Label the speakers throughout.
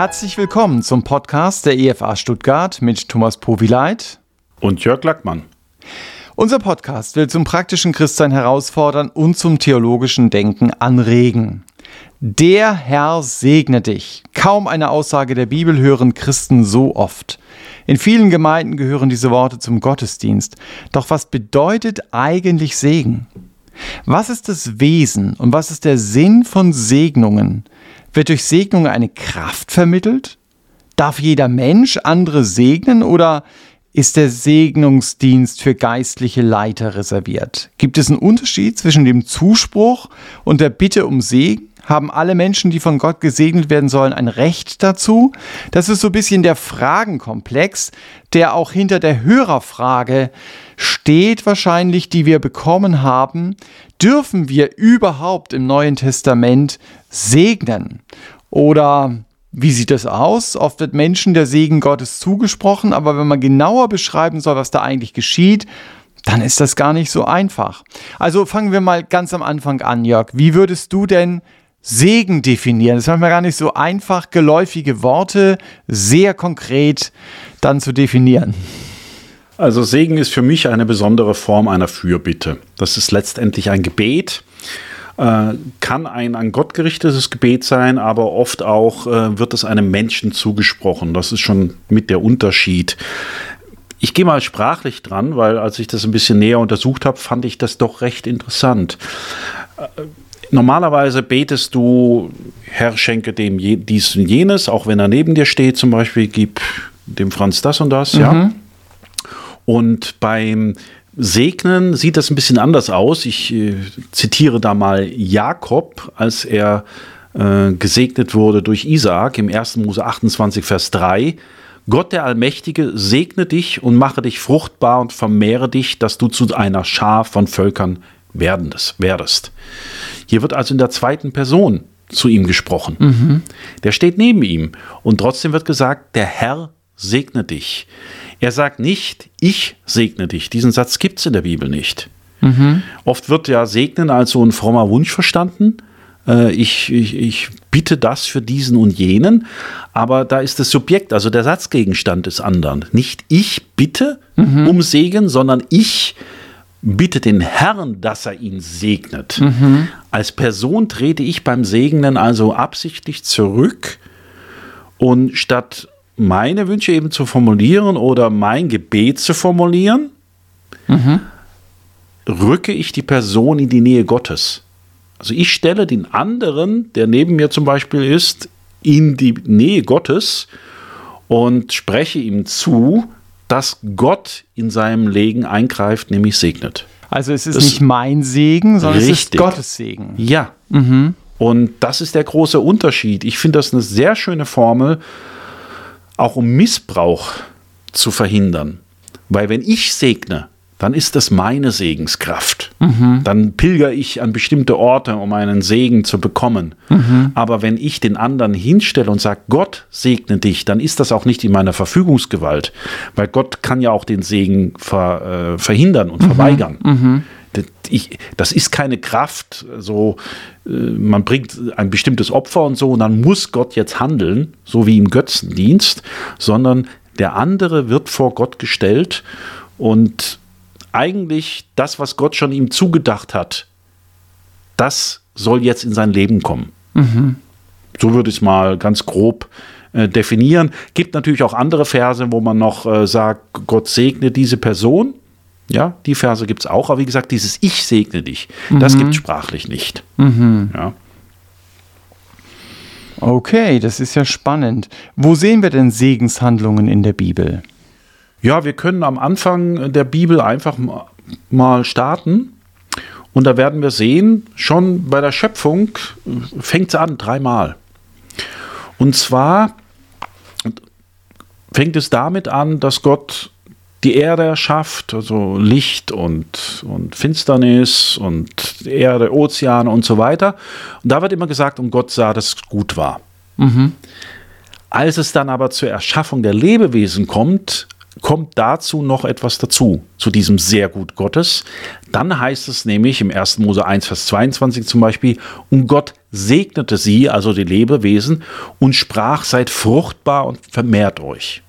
Speaker 1: Herzlich willkommen zum Podcast der EFA Stuttgart mit Thomas Powileit
Speaker 2: und Jörg Lackmann.
Speaker 1: Unser Podcast will zum praktischen Christsein herausfordern und zum theologischen Denken anregen. Der Herr segne dich. Kaum eine Aussage der Bibel hören Christen so oft. In vielen Gemeinden gehören diese Worte zum Gottesdienst. Doch was bedeutet eigentlich Segen? Was ist das Wesen und was ist der Sinn von Segnungen? Wird durch Segnungen eine Kraft vermittelt? Darf jeder Mensch andere segnen oder ist der Segnungsdienst für geistliche Leiter reserviert? Gibt es einen Unterschied zwischen dem Zuspruch und der Bitte um Segen? Haben alle Menschen, die von Gott gesegnet werden sollen, ein Recht dazu? Das ist so ein bisschen der Fragenkomplex, der auch hinter der Hörerfrage steht wahrscheinlich, die wir bekommen haben. Dürfen wir überhaupt im Neuen Testament segnen? Oder wie sieht das aus? Oft wird Menschen der Segen Gottes zugesprochen, aber wenn man genauer beschreiben soll, was da eigentlich geschieht, dann ist das gar nicht so einfach. Also fangen wir mal ganz am Anfang an, Jörg. Wie würdest du denn Segen definieren? Das ist manchmal gar nicht so einfach, geläufige Worte sehr konkret dann zu definieren.
Speaker 2: Also Segen ist für mich eine besondere Form einer Fürbitte. Das ist letztendlich ein Gebet äh, kann ein an Gott gerichtetes Gebet sein, aber oft auch äh, wird es einem Menschen zugesprochen. Das ist schon mit der Unterschied. Ich gehe mal sprachlich dran, weil als ich das ein bisschen näher untersucht habe, fand ich das doch recht interessant. Äh, normalerweise betest du, Herr, schenke dem dies und jenes, auch wenn er neben dir steht, zum Beispiel, gib dem Franz das und das, mhm. ja. Und beim Segnen sieht das ein bisschen anders aus. Ich äh, zitiere da mal Jakob, als er äh, gesegnet wurde durch Isaak im 1. Mose 28, Vers 3. Gott der Allmächtige segne dich und mache dich fruchtbar und vermehre dich, dass du zu einer Schar von Völkern werdendes, werdest. Hier wird also in der zweiten Person zu ihm gesprochen. Mhm. Der steht neben ihm und trotzdem wird gesagt, der Herr segne dich. Er sagt nicht, ich segne dich. Diesen Satz gibt es in der Bibel nicht. Mhm. Oft wird ja segnen als so ein frommer Wunsch verstanden. Äh, ich, ich, ich bitte das für diesen und jenen, aber da ist das Subjekt, also der Satzgegenstand des anderen. Nicht ich bitte mhm. um Segen, sondern ich bitte den Herrn, dass er ihn segnet. Mhm. Als Person trete ich beim Segnen also absichtlich zurück und statt meine Wünsche eben zu formulieren oder mein Gebet zu formulieren, mhm. rücke ich die Person in die Nähe Gottes. Also ich stelle den anderen, der neben mir zum Beispiel ist, in die Nähe Gottes und spreche ihm zu, dass Gott in seinem Leben eingreift, nämlich segnet.
Speaker 1: Also es ist das nicht mein Segen, sondern richtig. es ist Gottes Segen.
Speaker 2: Ja. Mhm. Und das ist der große Unterschied. Ich finde das eine sehr schöne Formel, auch um Missbrauch zu verhindern. Weil wenn ich segne, dann ist das meine Segenskraft. Mhm. Dann pilger ich an bestimmte Orte, um einen Segen zu bekommen. Mhm. Aber wenn ich den anderen hinstelle und sage, Gott segne dich, dann ist das auch nicht in meiner Verfügungsgewalt. Weil Gott kann ja auch den Segen ver, äh, verhindern und mhm. verweigern. Das ist keine Kraft, so äh, man bringt ein bestimmtes Opfer und so und dann muss Gott jetzt handeln, so wie im Götzendienst, sondern der andere wird vor Gott gestellt und eigentlich das, was Gott schon ihm zugedacht hat, das soll jetzt in sein Leben kommen. Mhm. So würde ich es mal ganz grob äh, definieren. Gibt natürlich auch andere Verse, wo man noch äh, sagt, Gott segne diese Person. Ja, die Verse gibt es auch, aber wie gesagt, dieses Ich segne dich, mhm. das gibt es sprachlich nicht. Mhm. Ja.
Speaker 1: Okay, das ist ja spannend. Wo sehen wir denn Segenshandlungen in der Bibel?
Speaker 2: Ja, wir können am Anfang der Bibel einfach mal starten. Und da werden wir sehen, schon bei der Schöpfung fängt es an, dreimal. Und zwar fängt es damit an, dass Gott die Erde erschafft, also Licht und, und Finsternis und Erde, Ozeane und so weiter. Und da wird immer gesagt, und Gott sah, dass es gut war. Mhm. Als es dann aber zur Erschaffung der Lebewesen kommt, kommt dazu noch etwas dazu, zu diesem sehr gut Gottes. Dann heißt es nämlich im 1. Mose 1, Vers 22 zum Beispiel, und Gott segnete sie, also die Lebewesen, und sprach, seid fruchtbar und vermehrt euch.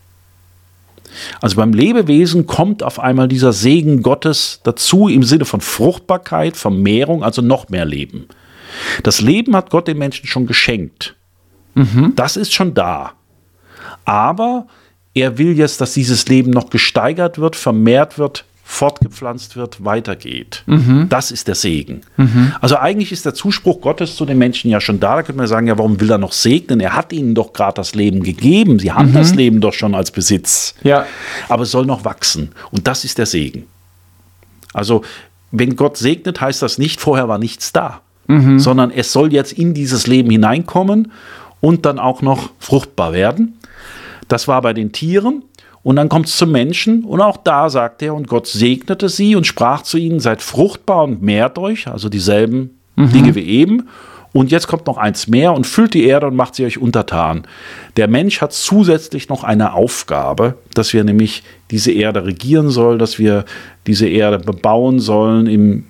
Speaker 2: Also beim Lebewesen kommt auf einmal dieser Segen Gottes dazu im Sinne von Fruchtbarkeit, Vermehrung, also noch mehr Leben. Das Leben hat Gott den Menschen schon geschenkt. Mhm. Das ist schon da. Aber er will jetzt, dass dieses Leben noch gesteigert wird, vermehrt wird, fortgepflanzt wird, weitergeht. Mhm. Das ist der Segen. Mhm. Also eigentlich ist der Zuspruch Gottes zu den Menschen ja schon da. Da könnte man sagen, ja, warum will er noch segnen? Er hat ihnen doch gerade das Leben gegeben. Sie haben mhm. das Leben doch schon als Besitz.
Speaker 1: Ja.
Speaker 2: Aber es soll noch wachsen. Und das ist der Segen. Also, wenn Gott segnet, heißt das nicht, vorher war nichts da, mhm. sondern es soll jetzt in dieses Leben hineinkommen und dann auch noch fruchtbar werden. Das war bei den Tieren. Und dann kommt es zum Menschen und auch da sagt er, und Gott segnete sie und sprach zu ihnen, seid fruchtbar und mehrt euch, also dieselben mhm. Dinge wie eben. Und jetzt kommt noch eins mehr und füllt die Erde und macht sie euch untertan. Der Mensch hat zusätzlich noch eine Aufgabe, dass wir nämlich diese Erde regieren sollen, dass wir diese Erde bebauen sollen im,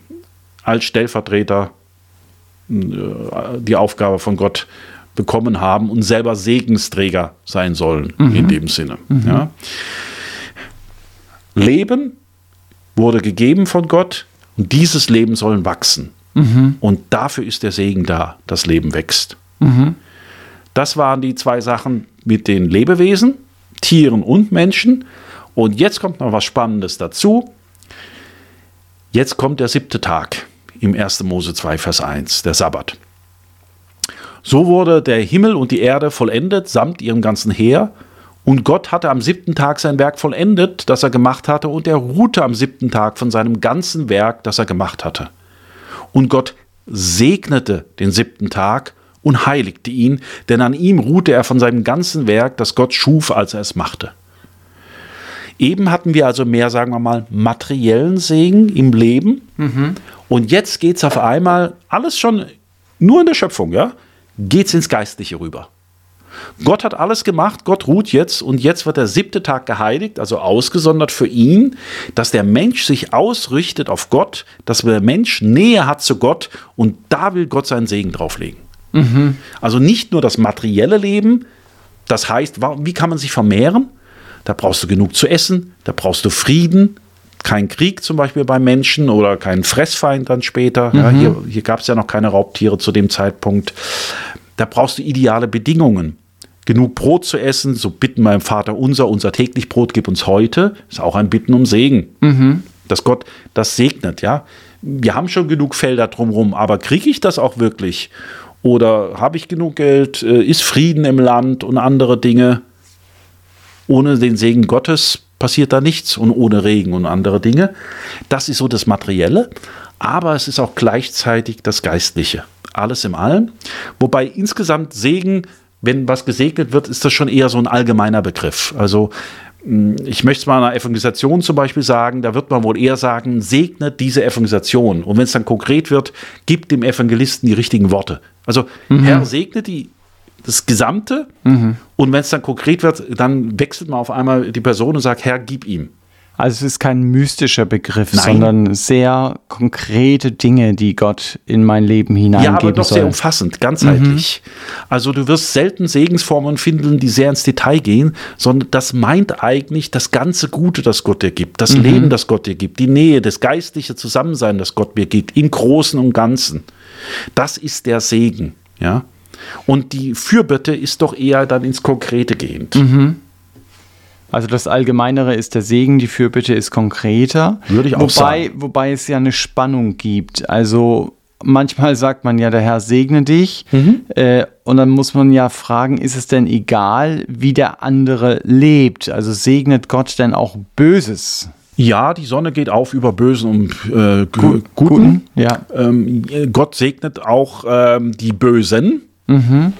Speaker 2: als Stellvertreter äh, die Aufgabe von Gott bekommen haben und selber Segensträger sein sollen mhm. in dem Sinne. Mhm. Ja. Leben wurde gegeben von Gott und dieses Leben soll wachsen. Mhm. Und dafür ist der Segen da, das Leben wächst. Mhm. Das waren die zwei Sachen mit den Lebewesen, Tieren und Menschen. Und jetzt kommt noch was Spannendes dazu. Jetzt kommt der siebte Tag im 1. Mose 2, Vers 1, der Sabbat. So wurde der Himmel und die Erde vollendet samt ihrem ganzen Heer. Und Gott hatte am siebten Tag sein Werk vollendet, das er gemacht hatte, und er ruhte am siebten Tag von seinem ganzen Werk, das er gemacht hatte. Und Gott segnete den siebten Tag und heiligte ihn, denn an ihm ruhte er von seinem ganzen Werk, das Gott schuf, als er es machte. Eben hatten wir also mehr, sagen wir mal, materiellen Segen im Leben. Mhm. Und jetzt geht es auf einmal alles schon nur in der Schöpfung, ja? Geht es ins Geistliche rüber. Gott hat alles gemacht, Gott ruht jetzt und jetzt wird der siebte Tag geheiligt, also ausgesondert für ihn, dass der Mensch sich ausrichtet auf Gott, dass der Mensch Nähe hat zu Gott und da will Gott seinen Segen drauflegen. Mhm. Also nicht nur das materielle Leben, das heißt, wie kann man sich vermehren? Da brauchst du genug zu essen, da brauchst du Frieden, kein Krieg zum Beispiel bei Menschen oder keinen Fressfeind dann später. Mhm. Ja, hier hier gab es ja noch keine Raubtiere zu dem Zeitpunkt. Da brauchst du ideale Bedingungen. Genug Brot zu essen, so bitten beim Vater unser, unser täglich Brot gib uns heute, ist auch ein Bitten um Segen. Mhm. Dass Gott das segnet, ja. Wir haben schon genug Felder drumherum, aber kriege ich das auch wirklich? Oder habe ich genug Geld? Äh, ist Frieden im Land und andere Dinge? Ohne den Segen Gottes passiert da nichts und ohne Regen und andere Dinge. Das ist so das Materielle, aber es ist auch gleichzeitig das Geistliche. Alles im Allen. Wobei insgesamt Segen, wenn was gesegnet wird, ist das schon eher so ein allgemeiner Begriff. Also hm, ich möchte es mal einer Evangelisation zum Beispiel sagen, da wird man wohl eher sagen, segnet diese Evangelisation. Und wenn es dann konkret wird, gibt dem Evangelisten die richtigen Worte. Also mhm. Herr, segnet die das Gesamte. Mhm. Und wenn es dann konkret wird, dann wechselt man auf einmal die Person und sagt, Herr, gib ihm.
Speaker 1: Also es ist kein mystischer Begriff, Nein. sondern sehr konkrete Dinge, die Gott in mein Leben hineingeben Ja, aber doch
Speaker 2: soll. sehr umfassend, ganzheitlich. Mhm. Also du wirst selten Segensformen finden, die sehr ins Detail gehen, sondern das meint eigentlich das ganze Gute, das Gott dir gibt, das mhm. Leben, das Gott dir gibt, die Nähe, das geistliche Zusammensein, das Gott mir gibt, im Großen und Ganzen. Das ist der Segen, ja. Und die Fürbitte ist doch eher dann ins Konkrete gehend. Mhm.
Speaker 1: Also das Allgemeinere ist der Segen, die Fürbitte ist konkreter.
Speaker 2: Würde ich auch
Speaker 1: wobei,
Speaker 2: sagen.
Speaker 1: Wobei es ja eine Spannung gibt. Also manchmal sagt man ja, der Herr segne dich. Mhm. Äh, und dann muss man ja fragen, ist es denn egal, wie der andere lebt? Also segnet Gott denn auch Böses?
Speaker 2: Ja, die Sonne geht auf über Bösen und äh, Guten. Guten.
Speaker 1: Ja.
Speaker 2: Ähm, Gott segnet auch ähm, die Bösen. Mhm.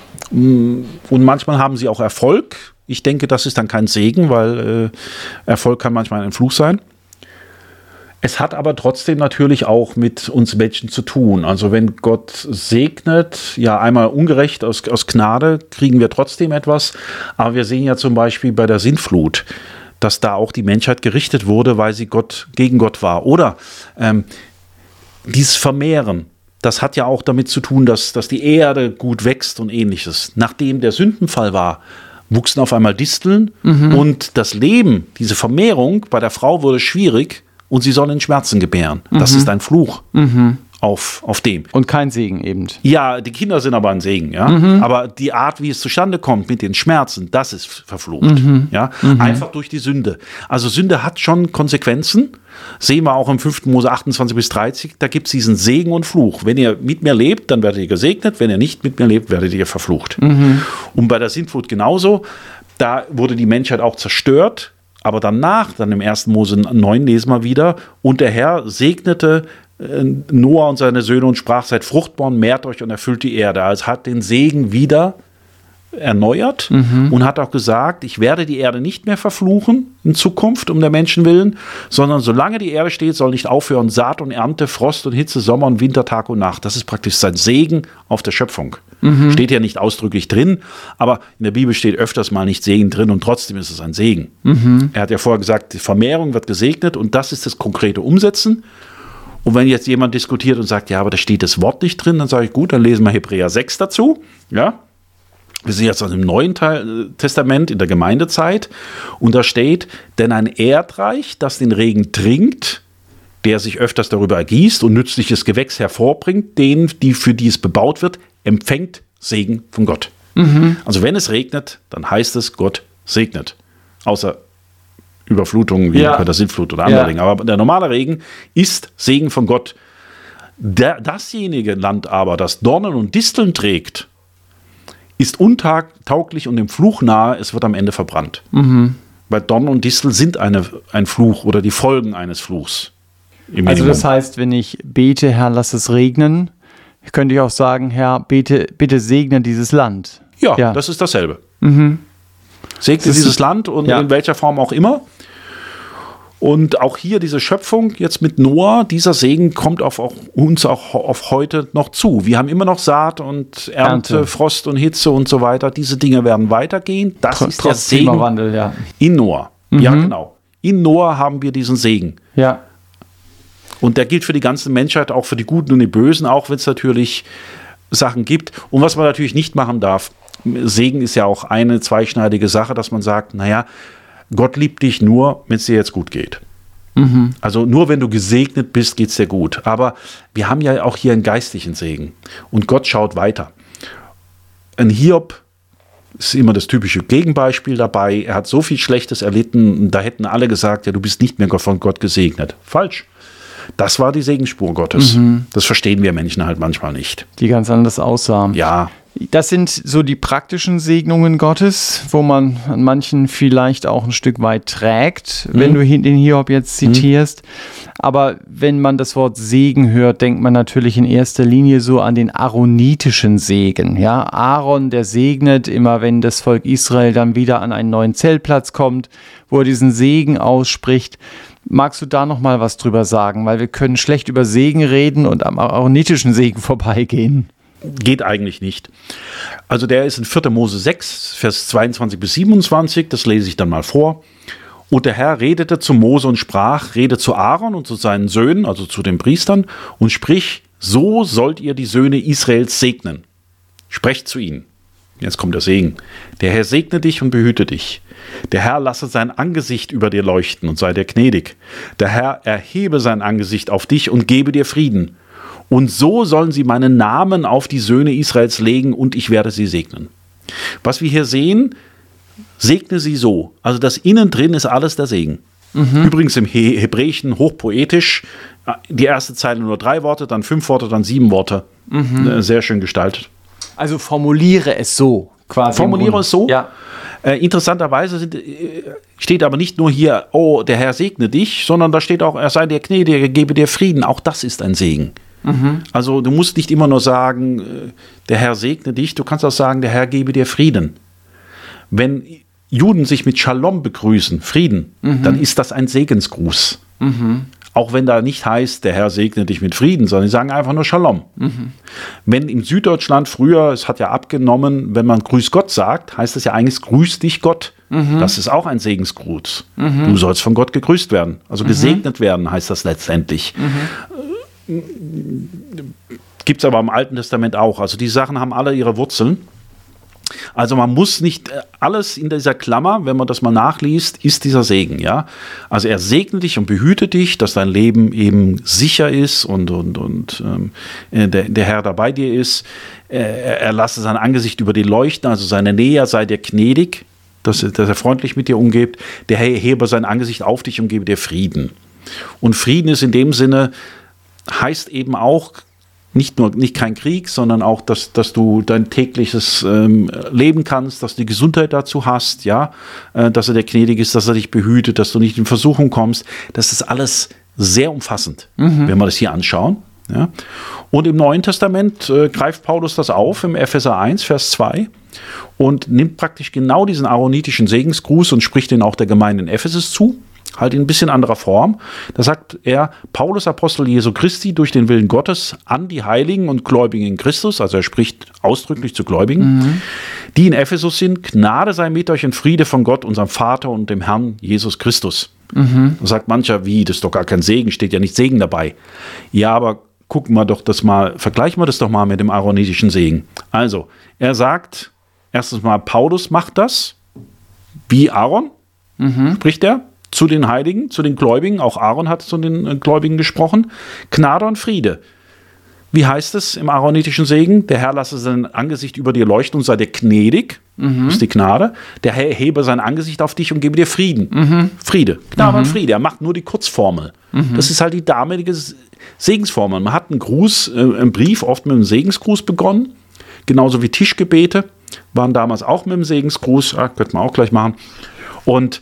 Speaker 2: Und manchmal haben sie auch Erfolg. Ich denke, das ist dann kein Segen, weil äh, Erfolg kann manchmal ein Fluch sein. Es hat aber trotzdem natürlich auch mit uns Menschen zu tun. Also wenn Gott segnet, ja einmal ungerecht aus, aus Gnade, kriegen wir trotzdem etwas. Aber wir sehen ja zum Beispiel bei der Sintflut, dass da auch die Menschheit gerichtet wurde, weil sie Gott gegen Gott war. Oder ähm, dieses Vermehren, das hat ja auch damit zu tun, dass, dass die Erde gut wächst und ähnliches. Nachdem der Sündenfall war, wuchsen auf einmal Disteln mhm. und das Leben, diese Vermehrung bei der Frau wurde schwierig und sie soll in Schmerzen gebären. Mhm. Das ist ein Fluch. Mhm auf, auf dem.
Speaker 1: Und kein Segen eben.
Speaker 2: Ja, die Kinder sind aber ein Segen, ja. Mhm. Aber die Art, wie es zustande kommt mit den Schmerzen, das ist verflucht. Mhm. Ja. Mhm. Einfach durch die Sünde. Also Sünde hat schon Konsequenzen. Sehen wir auch im 5. Mose 28 bis 30. Da gibt es diesen Segen und Fluch. Wenn ihr mit mir lebt, dann werdet ihr gesegnet. Wenn ihr nicht mit mir lebt, werdet ihr verflucht. Mhm. Und bei der Sintflut genauso. Da wurde die Menschheit auch zerstört. Aber danach, dann im 1. Mose 9 lesen wir wieder, und der Herr segnete äh, Noah und seine Söhne und sprach, seid fruchtbar und mehrt euch und erfüllt die Erde. Also hat den Segen wieder erneuert mhm. und hat auch gesagt, ich werde die Erde nicht mehr verfluchen in Zukunft um der Menschen willen, sondern solange die Erde steht, soll nicht aufhören Saat und Ernte, Frost und Hitze, Sommer und Winter, Tag und Nacht. Das ist praktisch sein Segen auf der Schöpfung. Mhm. Steht ja nicht ausdrücklich drin, aber in der Bibel steht öfters mal nicht Segen drin und trotzdem ist es ein Segen. Mhm. Er hat ja vorher gesagt, die Vermehrung wird gesegnet und das ist das konkrete Umsetzen. Und wenn jetzt jemand diskutiert und sagt, ja, aber da steht das Wort nicht drin, dann sage ich, gut, dann lesen wir Hebräer 6 dazu. Ja, wir sind jetzt aus dem Neuen äh, Testament in der Gemeindezeit und da steht, denn ein Erdreich, das den Regen trinkt, der sich öfters darüber ergießt und nützliches Gewächs hervorbringt, den, die für die es bebaut wird, empfängt Segen von Gott. Mhm. Also wenn es regnet, dann heißt es, Gott segnet. Außer Überflutungen wie ja. bei der Sintflut oder andere ja. Dinge. Aber der normale Regen ist Segen von Gott. Der, dasjenige Land aber, das Dornen und Disteln trägt, ist untauglich und dem Fluch nahe, es wird am Ende verbrannt. Mhm. Weil Dornen und Distel sind eine, ein Fluch oder die Folgen eines Fluchs.
Speaker 1: Also das heißt, wenn ich bete, Herr, lass es regnen, könnte ich auch sagen, Herr, bete, bitte segne dieses Land.
Speaker 2: Ja, ja. das ist dasselbe. Mhm. Segne dieses Land und ja. in welcher Form auch immer. Und auch hier diese Schöpfung jetzt mit Noah, dieser Segen kommt auf, auf uns auch auf heute noch zu. Wir haben immer noch Saat und Ernte, Ernte, Frost und Hitze und so weiter. Diese Dinge werden weitergehen. Das Tr ist der Segen
Speaker 1: ja.
Speaker 2: in Noah. Mhm. Ja, genau. In Noah haben wir diesen Segen.
Speaker 1: Ja.
Speaker 2: Und der gilt für die ganze Menschheit, auch für die Guten und die Bösen, auch wenn es natürlich Sachen gibt. Und was man natürlich nicht machen darf, Segen ist ja auch eine zweischneidige Sache, dass man sagt, naja, Gott liebt dich nur, wenn es dir jetzt gut geht. Mhm. Also nur wenn du gesegnet bist, geht es dir gut. Aber wir haben ja auch hier einen geistlichen Segen. Und Gott schaut weiter. Ein Hiob ist immer das typische Gegenbeispiel dabei. Er hat so viel Schlechtes erlitten, da hätten alle gesagt, ja, du bist nicht mehr von Gott gesegnet. Falsch. Das war die Segensspur Gottes. Mhm. Das verstehen wir Menschen halt manchmal nicht.
Speaker 1: Die ganz anders aussahen.
Speaker 2: Ja.
Speaker 1: Das sind so die praktischen Segnungen Gottes, wo man an manchen vielleicht auch ein Stück weit trägt, mhm. wenn du den Hiob jetzt mhm. zitierst. Mhm. Aber wenn man das Wort Segen hört, denkt man natürlich in erster Linie so an den aaronitischen Segen. Ja, Aaron, der segnet immer, wenn das Volk Israel dann wieder an einen neuen Zeltplatz kommt, wo er diesen Segen ausspricht. Magst du da noch mal was drüber sagen? Weil wir können schlecht über Segen reden und am aaronitischen Segen vorbeigehen.
Speaker 2: Geht eigentlich nicht. Also der ist in 4. Mose 6, Vers 22 bis 27, das lese ich dann mal vor. Und der Herr redete zu Mose und sprach, rede zu Aaron und zu seinen Söhnen, also zu den Priestern, und sprich, so sollt ihr die Söhne Israels segnen. Sprecht zu ihnen. Jetzt kommt der Segen. Der Herr segne dich und behüte dich. Der Herr lasse sein Angesicht über dir leuchten und sei dir gnädig. Der Herr erhebe sein Angesicht auf dich und gebe dir Frieden. Und so sollen sie meinen Namen auf die Söhne Israels legen und ich werde sie segnen. Was wir hier sehen, segne sie so. Also das innen drin ist alles der Segen. Mhm. Übrigens im He Hebräischen hochpoetisch. Die erste Zeile nur drei Worte, dann fünf Worte, dann sieben Worte. Mhm. Äh, sehr schön gestaltet.
Speaker 1: Also formuliere es so
Speaker 2: quasi. Formuliere es so.
Speaker 1: Ja.
Speaker 2: Äh, interessanterweise sind, äh, steht aber nicht nur hier, oh, der Herr segne dich, sondern da steht auch, er sei dir gnädig, er gebe dir Frieden. Auch das ist ein Segen. Mhm. Also du musst nicht immer nur sagen, äh, der Herr segne dich, du kannst auch sagen, der Herr gebe dir Frieden. Wenn Juden sich mit Shalom begrüßen, Frieden, mhm. dann ist das ein Segensgruß. Mhm. Auch wenn da nicht heißt, der Herr segne dich mit Frieden, sondern die sagen einfach nur Shalom. Mhm. Wenn im Süddeutschland früher, es hat ja abgenommen, wenn man Grüß Gott sagt, heißt es ja eigentlich Grüß dich Gott. Mhm. Das ist auch ein Segensgruß. Mhm. Du sollst von Gott gegrüßt werden. Also mhm. gesegnet werden heißt das letztendlich. Gibt es aber im Alten Testament auch. Also die Sachen haben alle ihre Wurzeln. Also man muss nicht äh, alles in dieser Klammer, wenn man das mal nachliest, ist dieser Segen, ja. Also er segnet dich und behütet dich, dass dein Leben eben sicher ist und, und, und ähm, äh, der, der Herr dabei dir ist. Er, er lasse sein Angesicht über dir leuchten, also seine Nähe sei dir gnädig, dass, dass er freundlich mit dir umgeht. Der Herr hebe sein Angesicht auf dich und gebe dir Frieden. Und Frieden ist in dem Sinne, heißt eben auch, nicht nur nicht kein Krieg, sondern auch, dass, dass du dein tägliches ähm, Leben kannst, dass du die Gesundheit dazu hast, ja, äh, dass er dir gnädig ist, dass er dich behütet, dass du nicht in Versuchung kommst. Das ist alles sehr umfassend, mhm. wenn wir das hier anschauen. Ja. Und im Neuen Testament äh, greift Paulus das auf im Epheser 1, Vers 2 und nimmt praktisch genau diesen aaronitischen Segensgruß und spricht den auch der Gemeinde in Ephesus zu halt in ein bisschen anderer Form. Da sagt er, Paulus Apostel Jesu Christi durch den Willen Gottes an die Heiligen und Gläubigen in Christus, also er spricht ausdrücklich zu Gläubigen, mhm. die in Ephesus sind, Gnade sei mit euch in Friede von Gott, unserem Vater und dem Herrn Jesus Christus. Mhm. Da sagt mancher, wie, das ist doch gar kein Segen, steht ja nicht Segen dabei. Ja, aber gucken wir doch das mal, vergleichen wir das doch mal mit dem aaronitischen Segen. Also, er sagt, erstens mal, Paulus macht das, wie Aaron, mhm. spricht er, zu den Heiligen, zu den Gläubigen, auch Aaron hat zu den äh, Gläubigen gesprochen, Gnade und Friede. Wie heißt es im aaronitischen Segen? Der Herr lasse sein Angesicht über dir leuchten und sei dir gnädig. Mhm. Das ist die Gnade. Der Herr hebe sein Angesicht auf dich und gebe dir Frieden. Mhm. Friede. Gnade mhm. und Friede. Er macht nur die Kurzformel. Mhm. Das ist halt die damalige Segensformel. Man hat einen Gruß, äh, einen Brief oft mit einem Segensgruß begonnen. Genauso wie Tischgebete waren damals auch mit einem Segensgruß. Ja, könnte man auch gleich machen. Und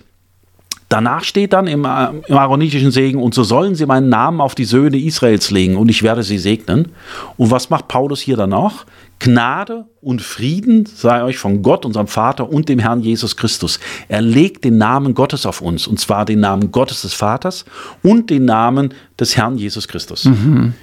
Speaker 2: Danach steht dann im, äh, im aaronitischen Segen, und so sollen sie meinen Namen auf die Söhne Israels legen und ich werde sie segnen. Und was macht Paulus hier danach? Gnade und Frieden sei euch von Gott, unserem Vater und dem Herrn Jesus Christus. Er legt den Namen Gottes auf uns, und zwar den Namen Gottes des Vaters und den Namen des Herrn Jesus Christus. Mhm.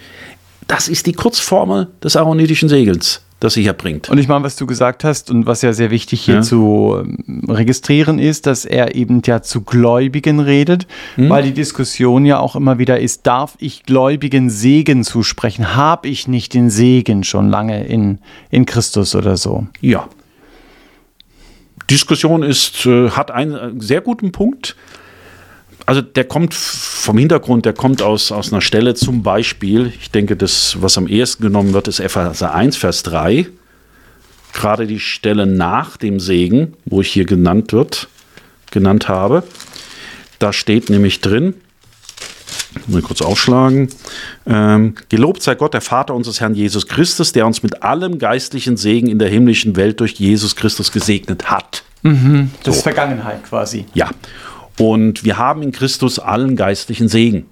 Speaker 2: Das ist die Kurzformel des aaronitischen Segens das sich erbringt.
Speaker 1: Und ich meine, was du gesagt hast und was ja sehr wichtig hier ja. zu ähm, registrieren ist, dass er eben ja zu Gläubigen redet, hm. weil die Diskussion ja auch immer wieder ist, darf ich Gläubigen Segen zusprechen? Habe ich nicht den Segen schon lange in, in Christus oder so?
Speaker 2: Ja. Diskussion ist, äh, hat einen äh, sehr guten Punkt also der kommt vom Hintergrund, der kommt aus, aus einer Stelle zum Beispiel, ich denke, das, was am ehesten genommen wird, ist Epheser 1, Vers 3. Gerade die Stelle nach dem Segen, wo ich hier genannt wird, genannt habe. Da steht nämlich drin, Mal kurz aufschlagen. Ähm, gelobt sei Gott, der Vater unseres Herrn Jesus Christus, der uns mit allem geistlichen Segen in der himmlischen Welt durch Jesus Christus gesegnet hat.
Speaker 1: Mhm, das so. ist Vergangenheit quasi.
Speaker 2: Ja. Und wir haben in Christus allen geistlichen Segen.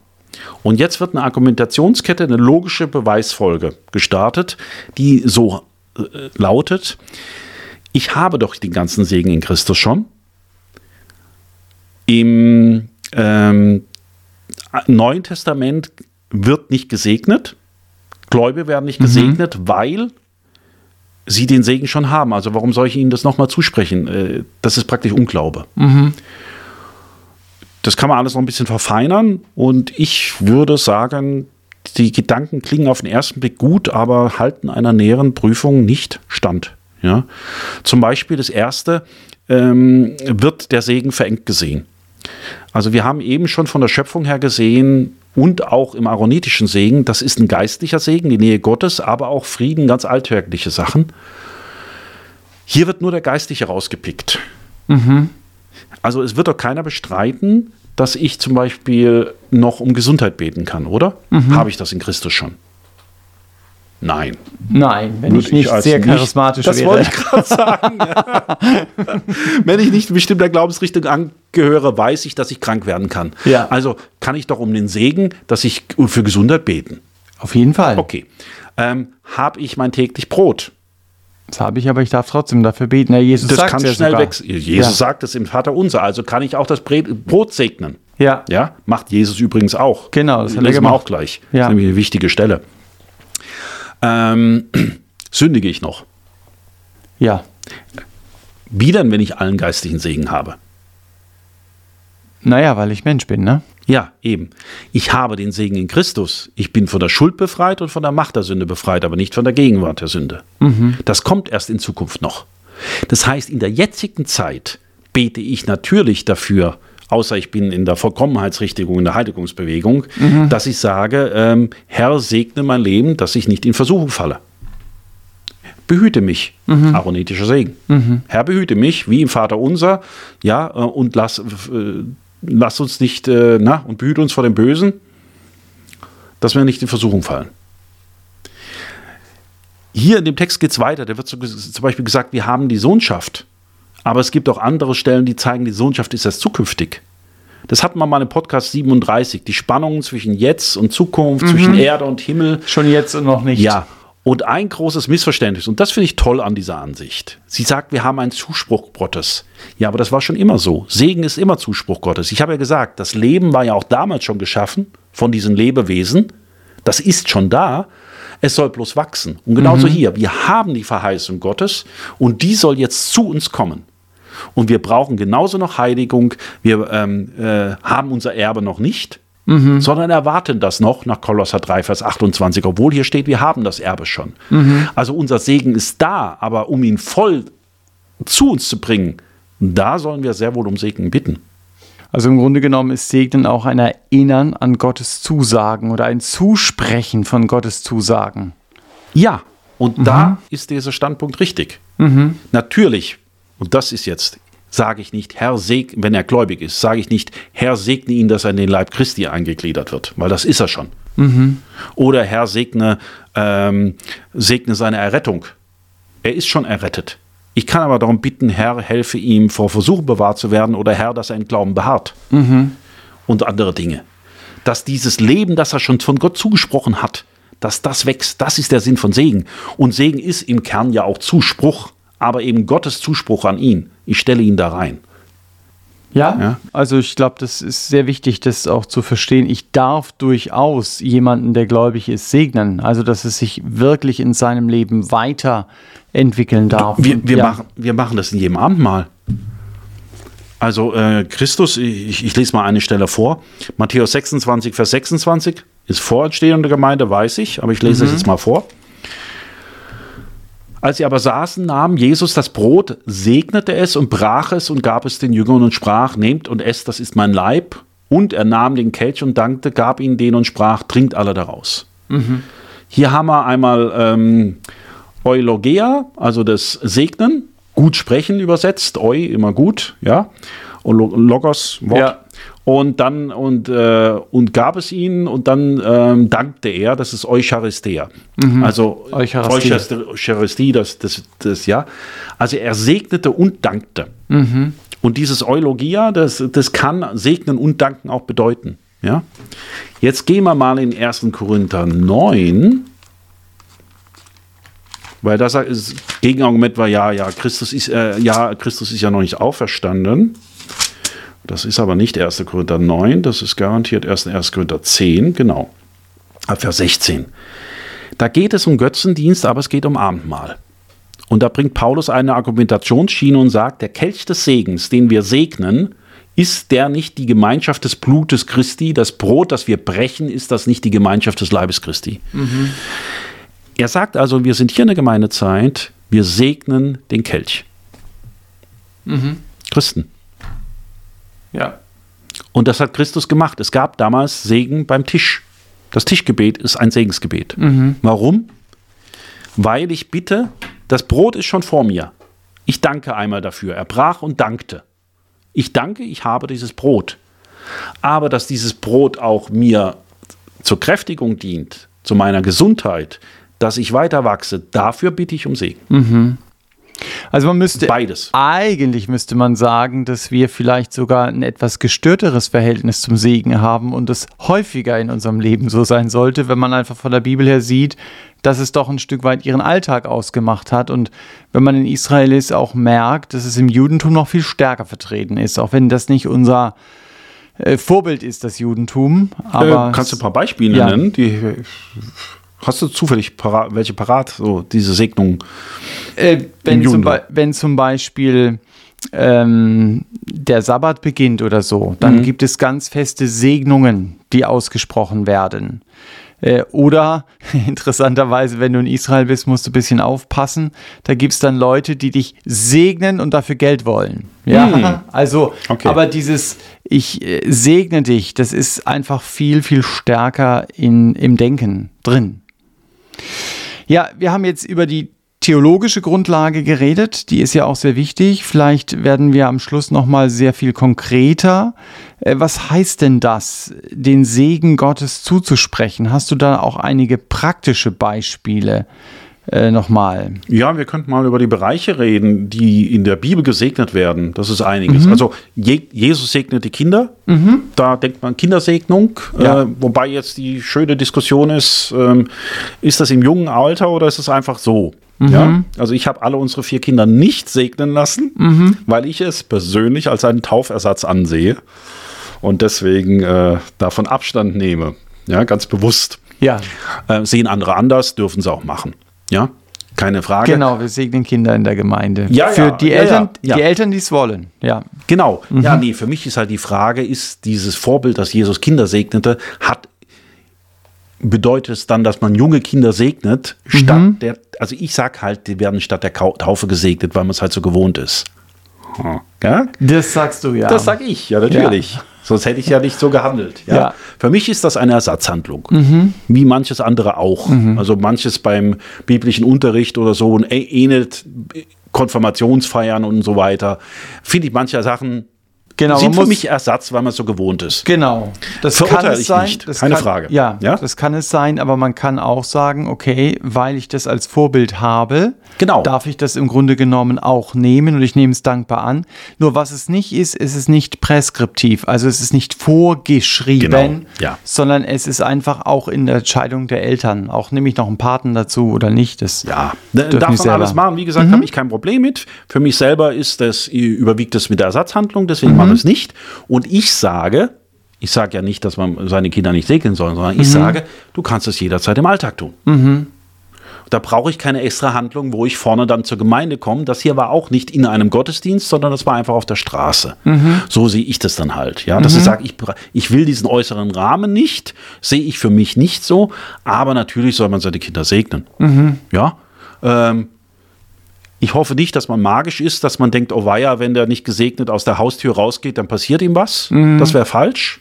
Speaker 2: Und jetzt wird eine Argumentationskette, eine logische Beweisfolge gestartet, die so äh, lautet, ich habe doch den ganzen Segen in Christus schon. Im ähm, Neuen Testament wird nicht gesegnet. Gläubige werden nicht mhm. gesegnet, weil sie den Segen schon haben. Also warum soll ich ihnen das nochmal zusprechen? Äh, das ist praktisch Unglaube. Mhm. Das kann man alles noch ein bisschen verfeinern und ich würde sagen, die Gedanken klingen auf den ersten Blick gut, aber halten einer näheren Prüfung nicht stand. Ja? Zum Beispiel das erste, ähm, wird der Segen verengt gesehen. Also wir haben eben schon von der Schöpfung her gesehen und auch im aaronitischen Segen, das ist ein geistlicher Segen, die Nähe Gottes, aber auch Frieden, ganz alltägliche Sachen. Hier wird nur der Geistliche rausgepickt. Mhm. Also es wird doch keiner bestreiten, dass ich zum Beispiel noch um Gesundheit beten kann, oder? Mhm. Habe ich das in Christus schon? Nein.
Speaker 1: Nein, wenn Würde ich nicht ich sehr charismatisch
Speaker 2: nicht, wäre. Das wollte ich gerade sagen. wenn ich nicht bestimmter Glaubensrichtung angehöre, weiß ich, dass ich krank werden kann. Ja. Also kann ich doch um den Segen, dass ich für Gesundheit beten.
Speaker 1: Auf jeden Fall.
Speaker 2: Okay. Ähm, Habe ich mein täglich Brot?
Speaker 1: Das habe ich, aber ich darf trotzdem dafür beten. Ja, Jesus
Speaker 2: das sagt kann ja schnell wechseln. Jesus ja. sagt es im Vater unser, also kann ich auch das Brot segnen.
Speaker 1: Ja.
Speaker 2: Ja, macht Jesus übrigens auch.
Speaker 1: Genau, das
Speaker 2: lesen wir auch gleich.
Speaker 1: Ja.
Speaker 2: Das ist nämlich eine wichtige Stelle. Ähm, sündige ich noch?
Speaker 1: Ja.
Speaker 2: Wie denn, wenn ich allen geistlichen Segen habe?
Speaker 1: Naja, weil ich Mensch bin, ne?
Speaker 2: Ja, eben. Ich habe den Segen in Christus. Ich bin von der Schuld befreit und von der Macht der Sünde befreit, aber nicht von der Gegenwart der Sünde. Das kommt erst in Zukunft noch. Das heißt, in der jetzigen Zeit bete ich natürlich dafür, außer ich bin in der Vollkommenheitsrichtung, in der Heiligungsbewegung, dass ich sage, ähm, Herr, segne mein Leben, dass ich nicht in Versuchung falle. Behüte mich, aaronetischer Segen. Herr, behüte mich, wie im Vater unser, ja, äh, und lass, äh, lass uns nicht, äh, na, und behüte uns vor dem Bösen, dass wir nicht in Versuchung fallen. Hier in dem Text geht es weiter. Da wird so, zum Beispiel gesagt, wir haben die Sohnschaft. Aber es gibt auch andere Stellen, die zeigen, die Sohnschaft ist erst zukünftig. Das hatten wir mal im Podcast 37. Die Spannungen zwischen Jetzt und Zukunft, zwischen Erde und Himmel.
Speaker 1: Schon jetzt und noch nicht.
Speaker 2: Ja. Und ein großes Missverständnis, und das finde ich toll an dieser Ansicht. Sie sagt, wir haben einen Zuspruch Gottes. Ja, aber das war schon immer so. Segen ist immer Zuspruch Gottes. Ich habe ja gesagt, das Leben war ja auch damals schon geschaffen von diesen Lebewesen. Das ist schon da. Es soll bloß wachsen. Und genauso hier. Wir haben die Verheißung Gottes und die soll jetzt zu uns kommen. Und wir brauchen genauso noch Heiligung. Wir ähm, äh, haben unser Erbe noch nicht, sondern erwarten das noch nach Kolosser 3, Vers 28, obwohl hier steht, wir haben das Erbe schon. Also unser Segen ist da, aber um ihn voll zu uns zu bringen, da sollen wir sehr wohl um Segen bitten.
Speaker 1: Also im Grunde genommen ist Segnen auch ein Erinnern an Gottes Zusagen oder ein Zusprechen von Gottes Zusagen.
Speaker 2: Ja, und da ist dieser Standpunkt richtig. Natürlich, und das ist jetzt, sage ich nicht, Herr segne, wenn er gläubig ist, sage ich nicht, Herr segne ihn, dass er in den Leib Christi eingegliedert wird, weil das ist er schon. Oder Herr segne, ähm, segne seine Errettung. Er ist schon errettet. Ich kann aber darum bitten, Herr, helfe ihm, vor Versuchen bewahrt zu werden oder Herr, dass er im Glauben beharrt. Und andere Dinge. Dass dieses Leben, das er schon von Gott zugesprochen hat, dass das wächst, das ist der Sinn von Segen. Und Segen ist im Kern ja auch Zuspruch, aber eben Gottes Zuspruch an ihn. Ich stelle ihn da rein.
Speaker 1: Ja,
Speaker 2: Ja.
Speaker 1: also ich glaube, das ist sehr wichtig, das auch zu verstehen. Ich darf durchaus jemanden, der gläubig ist, segnen. Also, dass es sich wirklich in seinem Leben weiterentwickeln darf.
Speaker 2: Wir, wir,
Speaker 1: ja,
Speaker 2: machen, wir machen das in jedem Abendmahl. Also äh, Christus, ich, ich lese mal eine Stelle vor. Matthäus 26, Vers 26 ist vorentstehende Gemeinde, weiß ich, aber ich lese es jetzt mal vor. Als sie aber saßen, nahm Jesus das Brot, segnete es und brach es und gab es den Jüngern und sprach, nehmt und esst, das ist mein Leib. Und er nahm den Kelch und dankte, gab ihn den und sprach, trinkt alle daraus. Hier haben wir einmal ähm, Eulogea, also das Segnen, gut sprechen übersetzt, Eu immer gut, ja, und Lo- Logos, Wort.
Speaker 1: Ja.
Speaker 2: Und dann und, äh, und gab es ihnen und dann ähm, dankte er, das ist Eucharistia. Also
Speaker 1: Eucharistie.
Speaker 2: Eucharistie, das, das, das, ja. Also er segnete und dankte. Und dieses Eulogia, das, das kann segnen und danken auch bedeuten. Ja? Jetzt gehen wir mal in 1. Korinther 9. Weil das ist, Gegenargument war ja, ja, Christus ist, äh, ja, Christus ist ja noch nicht auferstanden. Das ist aber nicht 1. Korinther 9, das ist garantiert erst 1. Korinther 10, genau. Ab Vers 16. Da geht es um Götzendienst, aber es geht um Abendmahl. Und da bringt Paulus eine Argumentationsschiene und sagt, der Kelch des Segens, den wir segnen, ist der nicht die Gemeinschaft des Blutes Christi? Das Brot, das wir brechen, ist das nicht die Gemeinschaft des Leibes Christi? Er sagt also, wir sind hier in der Gemeindezeit, wir segnen den Kelch. Christen.
Speaker 1: Ja.
Speaker 2: Und das hat Christus gemacht. Es gab damals Segen beim Tisch. Das Tischgebet ist ein Segensgebet. Warum? Weil ich bitte, das Brot ist schon vor mir. Ich danke einmal dafür. Er brach und dankte. Ich danke, ich habe dieses Brot. Aber dass dieses Brot auch mir zur Kräftigung dient, zu meiner Gesundheit, dass ich weiter wachse, dafür bitte ich um Segen.
Speaker 1: Also man müsste
Speaker 2: Beides.
Speaker 1: eigentlich müsste man sagen, dass wir vielleicht sogar ein etwas gestörteres Verhältnis zum Segen haben und es häufiger in unserem Leben so sein sollte, wenn man einfach von der Bibel her sieht, dass es doch ein Stück weit ihren Alltag ausgemacht hat und wenn man in Israel ist, auch merkt, dass es im Judentum noch viel stärker vertreten ist, auch wenn das nicht unser äh, Vorbild ist das Judentum. Aber
Speaker 2: äh, kannst du ein paar Beispiele
Speaker 1: Ja.
Speaker 2: nennen? Die, hast du zufällig parat, welche parat, so diese Segnung?
Speaker 1: Äh, wenn, zum wenn zum Beispiel ähm, der Sabbat beginnt oder so, dann gibt es ganz feste Segnungen, die ausgesprochen werden. Äh, oder interessanterweise, wenn du in Israel bist, musst du ein bisschen aufpassen. Da gibt es dann Leute, die dich segnen und dafür Geld wollen. Ja, also,
Speaker 2: Okay.
Speaker 1: aber dieses Ich äh, segne dich, das ist einfach viel, viel stärker in, im Denken drin. Ja, wir haben jetzt über die theologische Grundlage geredet, die ist ja auch sehr wichtig. Vielleicht werden wir am Schluss noch mal sehr viel konkreter. Äh, Was heißt denn das, den Segen Gottes zuzusprechen? Hast du da auch einige praktische Beispiele äh, noch mal?
Speaker 2: Ja, wir könnten mal über die Bereiche reden, die in der Bibel gesegnet werden. Das ist einiges. Also Je Jesus segnet die Kinder. Da denkt man Kindersegnung.
Speaker 1: Ja.
Speaker 2: Äh, wobei jetzt die schöne Diskussion ist, ähm, ist das im jungen Alter oder ist es einfach so? Ja? Also ich habe alle unsere vier Kinder nicht segnen lassen, weil ich es persönlich als einen Taufersatz ansehe und deswegen äh, davon Abstand nehme. Ja, ganz bewusst.
Speaker 1: Ja,
Speaker 2: Äh, sehen andere anders, dürfen sie auch machen. Ja, keine Frage.
Speaker 1: genau, wir segnen Kinder in der Gemeinde.
Speaker 2: Ja,
Speaker 1: Für
Speaker 2: ja,
Speaker 1: die
Speaker 2: ja,
Speaker 1: Eltern,
Speaker 2: ja, ja.
Speaker 1: die Eltern, die es wollen. Ja.
Speaker 2: Genau.
Speaker 1: Mhm.
Speaker 2: Ja, nee, für mich ist halt die Frage, ist dieses Vorbild, das Jesus Kinder segnete, hat bedeutet es dann, dass man junge Kinder segnet, statt
Speaker 1: Mhm.
Speaker 2: der, also ich sag halt, die werden statt der Taufe gesegnet, weil man es halt so gewohnt ist. Hm. Ja?
Speaker 1: Das sagst du ja.
Speaker 2: Das sag ich, ja, natürlich. Sonst hätte ich ja nicht so gehandelt. Ja?
Speaker 1: Ja.
Speaker 2: Für mich ist das eine Ersatzhandlung. Wie manches andere auch. Also manches beim biblischen Unterricht oder so ä- ähnelt Konfirmationsfeiern und so weiter. Finde ich manche Sachen
Speaker 1: genau,
Speaker 2: sind für mich Ersatz, weil man so gewohnt ist.
Speaker 1: Genau. Das
Speaker 2: Verurteile
Speaker 1: kann es sein.
Speaker 2: nicht, keine
Speaker 1: kann,
Speaker 2: Frage.
Speaker 1: Ja,
Speaker 2: Ja?
Speaker 1: das kann es sein, aber man kann auch sagen, okay, weil ich das als Vorbild habe,
Speaker 2: Genau.
Speaker 1: darf ich das im Grunde genommen auch nehmen und ich nehme es dankbar an. Nur was es nicht ist, ist es nicht preskriptiv, also es ist nicht vorgeschrieben,
Speaker 2: Genau, ja.
Speaker 1: sondern es ist einfach auch in der Entscheidung der Eltern. Auch nehme ich noch einen Paten dazu oder nicht. Das
Speaker 2: Ja, darf man
Speaker 1: selber.
Speaker 2: alles machen. Wie gesagt, habe ich kein Problem mit. Für mich selber ist das, überwiegt das mit der Ersatzhandlung, deswegen mache ich es nicht. Und ich sage, ich sage ja nicht, dass man seine Kinder nicht segnen soll, sondern ich sage, du kannst es jederzeit im Alltag tun. Da brauche ich keine extra Handlung, wo ich vorne dann zur Gemeinde komme. Das hier war auch nicht in einem Gottesdienst, sondern das war einfach auf der Straße. So sehe ich das dann halt. Ja, dass ich sage, ich, ich will diesen äußeren Rahmen nicht, sehe ich für mich nicht so. Aber natürlich soll man seine Kinder segnen. Ja. Ähm, ich hoffe nicht, dass man magisch ist, dass man denkt, oh weia, wenn der nicht gesegnet aus der Haustür rausgeht, dann passiert ihm was. Das wäre falsch.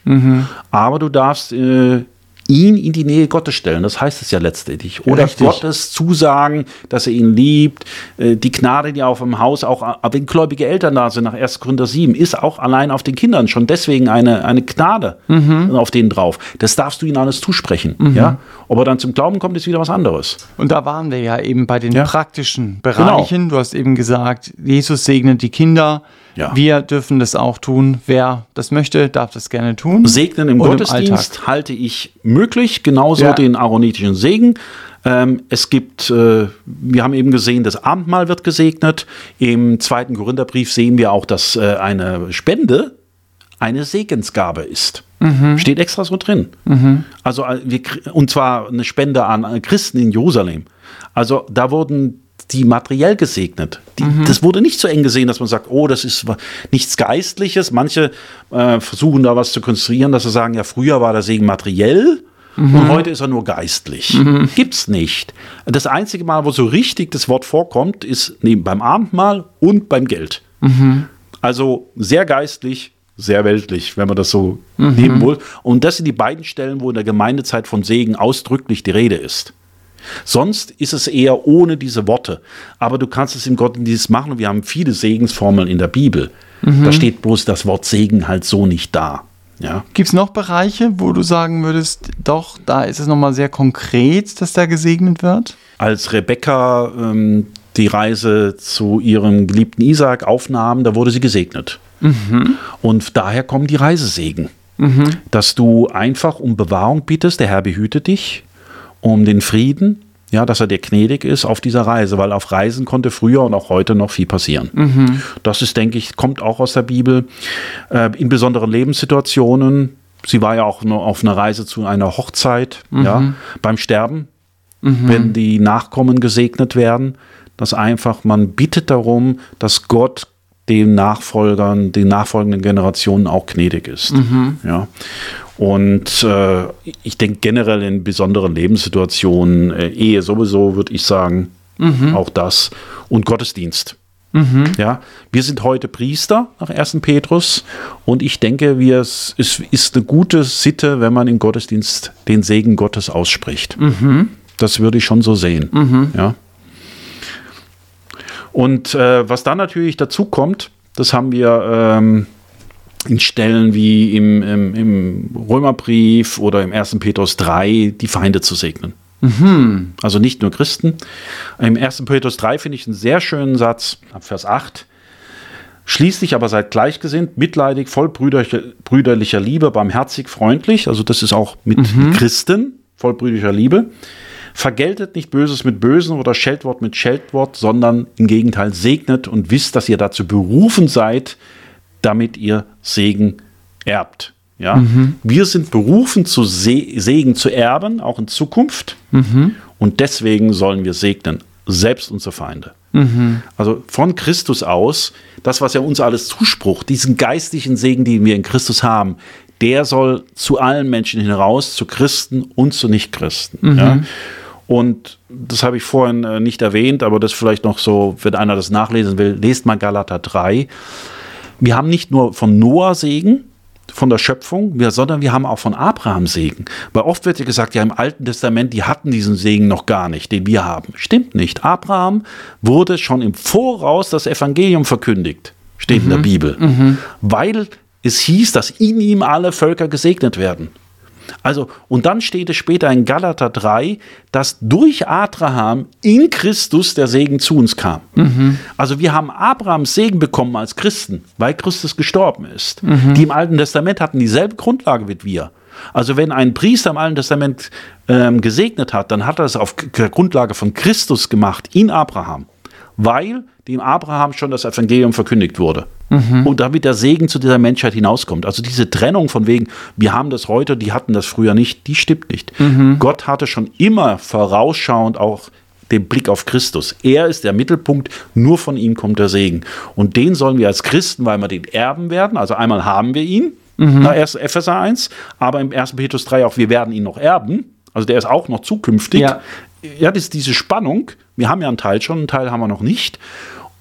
Speaker 2: Aber du darfst äh, ihn in die Nähe Gottes stellen. Das heißt es ja letztendlich. Oder
Speaker 1: Richtig.
Speaker 2: Gottes zusagen, dass er ihn liebt. Äh, die Gnade, die auf dem Haus auch, äh, wenn gläubige Eltern da sind, nach 1. Korinther 7, ist auch allein auf den Kindern schon deswegen eine, eine Gnade auf denen drauf. Das darfst du ihnen alles zusprechen. Ja? Ob er dann zum Glauben kommt, ist wieder was anderes.
Speaker 1: Und da waren wir ja eben bei den
Speaker 2: Ja. Genau.
Speaker 1: praktischen Bereichen. Du hast eben gesagt, Jesus segnet die Kinder.
Speaker 2: Ja.
Speaker 1: Wir dürfen das auch tun. Wer das möchte, darf das gerne tun.
Speaker 2: Segnen im
Speaker 1: Und
Speaker 2: Gottesdienst halte ich möglich, genauso
Speaker 1: Ja.
Speaker 2: den aaronitischen Segen. Ähm, es gibt, äh, wir haben eben gesehen, das Abendmahl wird gesegnet. Im zweiten Korintherbrief sehen wir auch, dass äh, eine Spende eine Segensgabe ist. Steht extra so drin. Also äh, wir, und zwar eine Spende an Christen in Jerusalem. Also da wurden die materiell gesegnet. Die, Das wurde nicht so eng gesehen, dass man sagt, oh, das ist nichts Geistliches. Manche äh, versuchen da was zu konstruieren, dass sie sagen, ja, früher war der Segen materiell und heute ist er nur geistlich. Gibt's nicht. Das einzige Mal, wo so richtig das Wort vorkommt, ist neben beim Abendmahl und beim Geld. Also sehr geistlich, sehr weltlich, wenn man das so nehmen will. Und das sind die beiden Stellen, wo in der Gemeindezeit von Segen ausdrücklich die Rede ist. Sonst ist es eher ohne diese Worte. Aber du kannst es im Gottesdienst machen und wir haben viele Segensformeln in der Bibel. Da steht bloß das Wort Segen halt so nicht da. Ja.
Speaker 1: Gibt es noch Bereiche, wo du sagen würdest, doch, da ist es nochmal sehr konkret, dass da gesegnet wird?
Speaker 2: Als Rebekka ähm, die Reise zu ihrem geliebten Isaak aufnahm, da wurde sie gesegnet. Und daher kommen die Reisesegen. Dass du einfach um Bewahrung bittest, der Herr behüte dich, um den Frieden, ja, dass er dir gnädig ist auf dieser Reise, weil auf Reisen konnte früher und auch heute noch viel passieren. Mhm. Das ist, denke ich, kommt auch aus der Bibel. Äh, in besonderen Lebenssituationen. Sie war ja auch nur auf einer Reise zu einer Hochzeit, mhm. ja, beim Sterben, mhm. wenn die Nachkommen gesegnet werden, dass einfach man bittet darum, dass Gott den Nachfolgern, den nachfolgenden Generationen auch gnädig ist. Mhm. Ja. Und äh, ich denke generell in besonderen Lebenssituationen, äh, Ehe sowieso, würde ich sagen, mhm. auch das. Und Gottesdienst. Mhm. Ja, wir sind heute Priester nach 1. Petrus und ich denke, wir, es ist, eine gute Sitte, wenn man im Gottesdienst den Segen Gottes ausspricht. Mhm. Das würde ich schon so sehen. Mhm. Ja. Und äh, was dann natürlich dazu kommt, das haben wir ähm, in Stellen wie im, im, im, Römerbrief oder im 1. Petrus 3, die Feinde zu segnen. Mhm. Also nicht nur Christen. Im 1. Petrus 3 finde ich einen sehr schönen Satz, Vers 8. Schließlich aber seid gleichgesinnt, mitleidig, voll brüderlicher Liebe, barmherzig, freundlich. Also das ist auch mit mhm. Christen, voll brüderlicher Liebe. Vergeltet nicht Böses mit Bösen oder Scheltwort mit Scheltwort, sondern im Gegenteil segnet und wisst, dass ihr dazu berufen seid, damit ihr Segen erbt. Ja? Mhm. Wir sind berufen, zu Se Segen zu erben, auch in Zukunft. Mhm. Und deswegen sollen wir segnen, selbst unsere Feinde. Mhm. Also von Christus aus, das, was er uns alles zusprucht, diesen geistlichen Segen, den wir in Christus haben, der soll zu allen Menschen hinaus, zu Christen und zu Nichtchristen. Mhm. Ja? Und das habe ich vorhin äh, nicht erwähnt, aber das vielleicht noch so, wenn einer das nachlesen will, lest mal Galater 3. Wir haben nicht nur von Noah Segen, von der Schöpfung, sondern wir haben auch von Abraham Segen. Weil oft wird ja gesagt, ja im Alten Testament, die hatten diesen Segen noch gar nicht, den wir haben. Stimmt nicht. Abraham wurde schon im Voraus das Evangelium verkündigt, steht mhm. in der mhm. Bibel. Mhm. Weil es hieß, dass in ihm alle Völker gesegnet werden. Also, und dann steht es später in Galater 3, dass durch Abraham in Christus der Segen zu uns kam. Mhm. Also wir haben Abrahams Segen bekommen als Christen, weil Christus gestorben ist. Mhm. Die im Alten Testament hatten dieselbe Grundlage wie wir. Also wenn ein Priester im Alten Testament ähm, gesegnet hat, dann hat er es auf der Grundlage von Christus gemacht, in Abraham, weil dem Abraham schon das Evangelium verkündigt wurde. Mhm. Und damit der Segen zu dieser Menschheit hinauskommt. Also diese Trennung von wegen, wir haben das heute, die hatten das früher nicht, die stimmt nicht. Mhm. Gott hatte schon immer vorausschauend auch den Blick auf Christus. Er ist der Mittelpunkt, nur von ihm kommt der Segen. Und den sollen wir als Christen, weil wir den erben werden, also einmal haben wir ihn, mhm. nach Epheser 1, aber im 1. Petrus 3 auch, wir werden ihn noch erben. Also der ist auch noch zukünftig. Ja, ja das diese Spannung. Wir haben ja einen Teil schon, einen Teil haben wir noch nicht.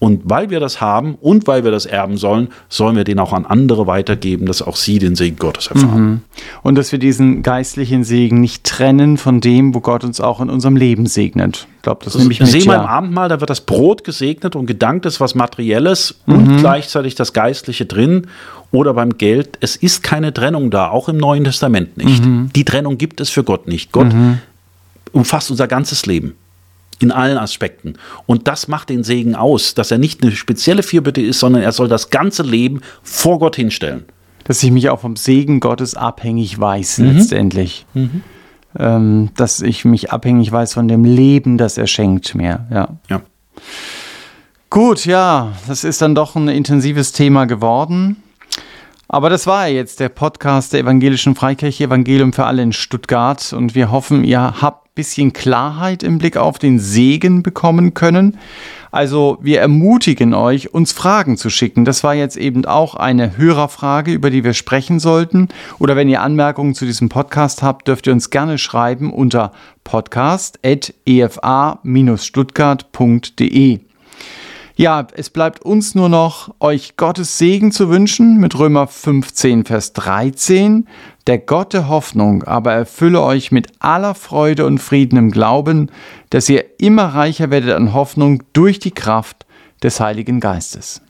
Speaker 2: Und weil wir das haben und weil wir das erben sollen, sollen wir den auch an andere weitergeben, dass auch sie den Segen Gottes erfahren. Mhm.
Speaker 1: Und dass wir diesen geistlichen Segen nicht trennen von dem, wo Gott uns auch in unserem Leben segnet. Ich glaube, das, das nehme ich mit.
Speaker 2: Sehen wir im Abendmahl, da wird das Brot gesegnet und gedankt ist was Materielles mhm. und gleichzeitig das Geistliche drin. Oder beim Geld, es ist keine Trennung da, auch im Neuen Testament nicht. Mhm. Die Trennung gibt es für Gott nicht. Gott mhm. Umfasst unser ganzes Leben in allen Aspekten. Und das macht den Segen aus, dass er nicht eine spezielle Fürbitte ist, sondern er soll das ganze Leben vor Gott hinstellen.
Speaker 1: Dass ich mich auch vom Segen Gottes abhängig weiß, mhm. letztendlich. Mhm. Ähm, dass ich mich abhängig weiß von dem Leben, das er schenkt mir. Ja. ja. Gut, ja, das ist dann doch ein intensives Thema geworden. Aber das war jetzt der Podcast der Evangelischen Freikirche Evangelium für alle in Stuttgart und wir hoffen, ihr habt bisschen Klarheit im Blick auf den Segen bekommen können. Also wir ermutigen euch, uns Fragen zu schicken. Das war jetzt eben auch eine Hörerfrage, über die wir sprechen sollten. Oder wenn ihr Anmerkungen zu diesem Podcast habt, dürft ihr uns gerne schreiben unter podcast.efa-stuttgart.de. Ja, es bleibt uns nur noch, euch Gottes Segen zu wünschen mit Römer 15, Vers 13. Der Gott der Hoffnung aber erfülle euch mit aller Freude und Frieden im Glauben, dass ihr immer reicher werdet an Hoffnung durch die Kraft des Heiligen Geistes.